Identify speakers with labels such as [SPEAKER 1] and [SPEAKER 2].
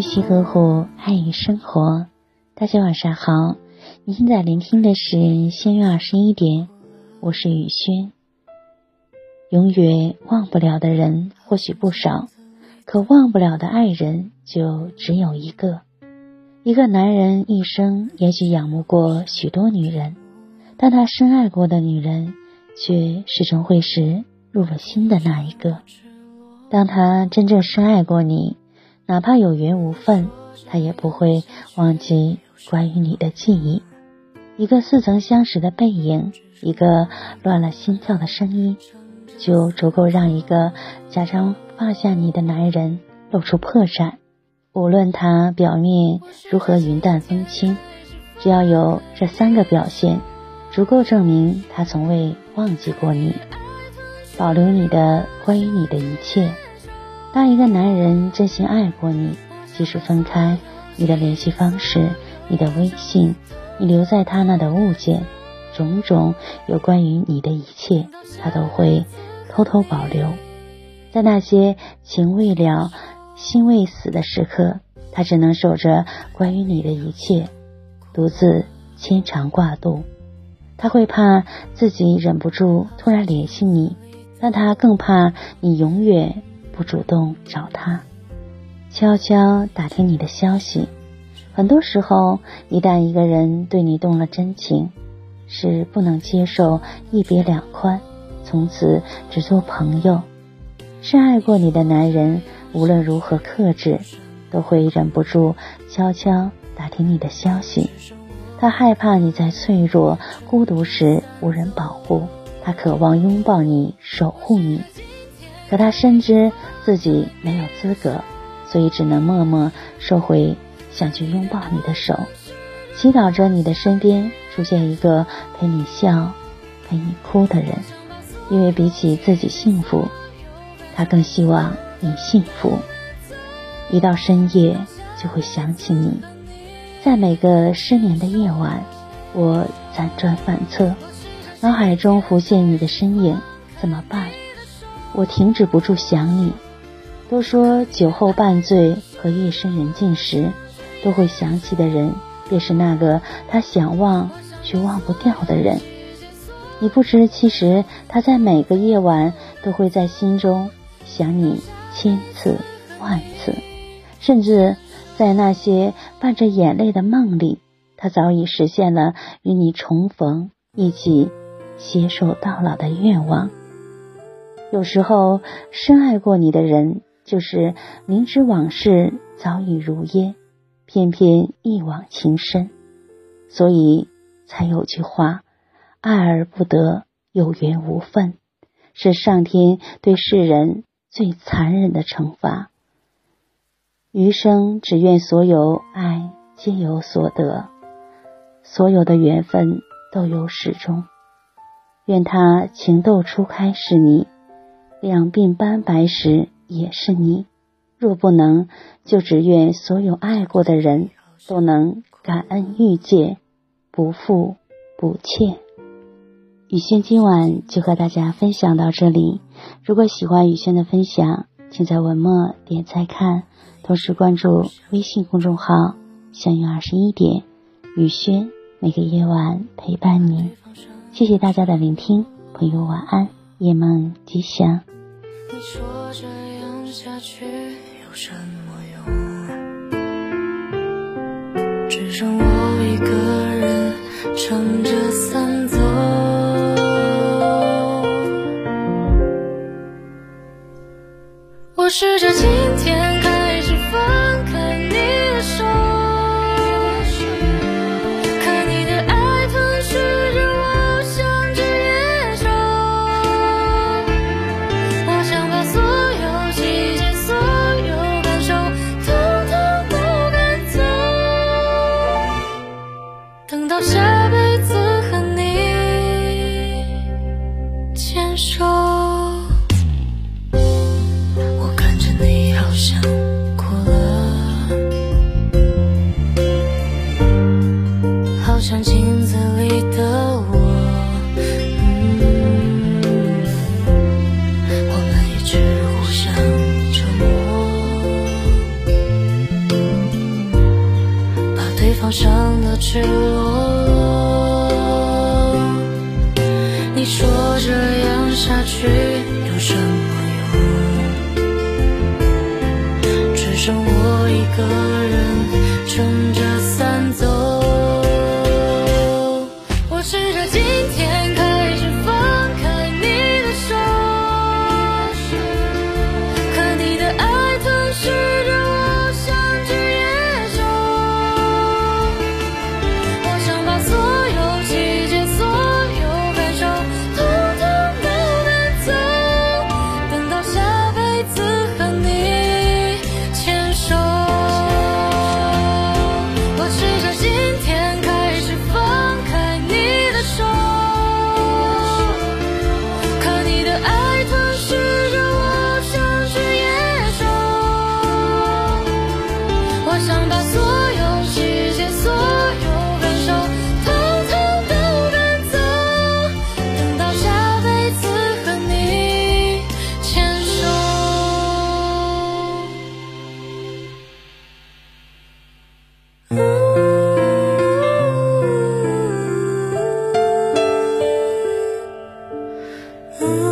[SPEAKER 1] 心呵护，爱与生活。大家晚上好，你现在聆听的是仙月二十一点，我是雨轩。永远忘不了的人或许不少，可忘不了的爱人就只有一个。一个男人一生也许仰慕过许多女人，但他深爱过的女人，却始终会是入了心的那一个。当他真正深爱过你，哪怕有缘无分，他也不会忘记关于你的记忆。一个似曾相识的背影，一个乱了心跳的声音，就足够让一个假装放下你的男人露出破绽。无论他表面如何云淡风轻，只要有这三个表现，足够证明他从未忘记过你，保留你的关于你的一切。当一个男人真心爱过你，即使分开，你的联系方式、你的微信、你留在他那的物件，种种有关于你的一切，他都会偷偷保留。在那些情未了。心未死的时刻，他只能守着关于你的一切，独自牵肠挂肚。他会怕自己忍不住突然联系你，但他更怕你永远不主动找他，悄悄打听你的消息。很多时候，一旦一个人对你动了真情，是不能接受一别两宽，从此只做朋友。深爱过你的男人。无论如何克制，都会忍不住悄悄打听你的消息。他害怕你在脆弱、孤独时无人保护，他渴望拥抱你、守护你。可他深知自己没有资格，所以只能默默收回想去拥抱你的手，祈祷着你的身边出现一个陪你笑、陪你哭的人。因为比起自己幸福，他更希望。你幸福，一到深夜就会想起你，在每个失眠的夜晚，我辗转反侧，脑海中浮现你的身影，怎么办？我停止不住想你。都说酒后半醉和夜深人静时，都会想起的人，便是那个他想忘却忘不掉的人。你不知，其实他在每个夜晚都会在心中想你。千次万次，甚至在那些伴着眼泪的梦里，他早已实现了与你重逢、一起携手到老的愿望。有时候，深爱过你的人，就是明知往事早已如烟，偏偏一往情深。所以才有句话：“爱而不得，有缘无分”，是上天对世人。最残忍的惩罚。余生只愿所有爱皆有所得，所有的缘分都有始终。愿他情窦初开是你，两鬓斑白时也是你。若不能，就只愿所有爱过的人都能感恩遇见，不负不欠。雨轩今晚就和大家分享到这里。如果喜欢雨轩的分享，请在文末点赞看，同时关注微信公众号“相约二十一点”，雨轩每个夜晚陪伴你。谢谢大家的聆听，朋友晚安，夜梦吉祥。你说这样下去有什么用？只剩我一个人撑着伞走。我试着静想哭了好像镜子里的我嗯我们一直互相折磨
[SPEAKER 2] 把对方伤的赤裸。你说我 Oh.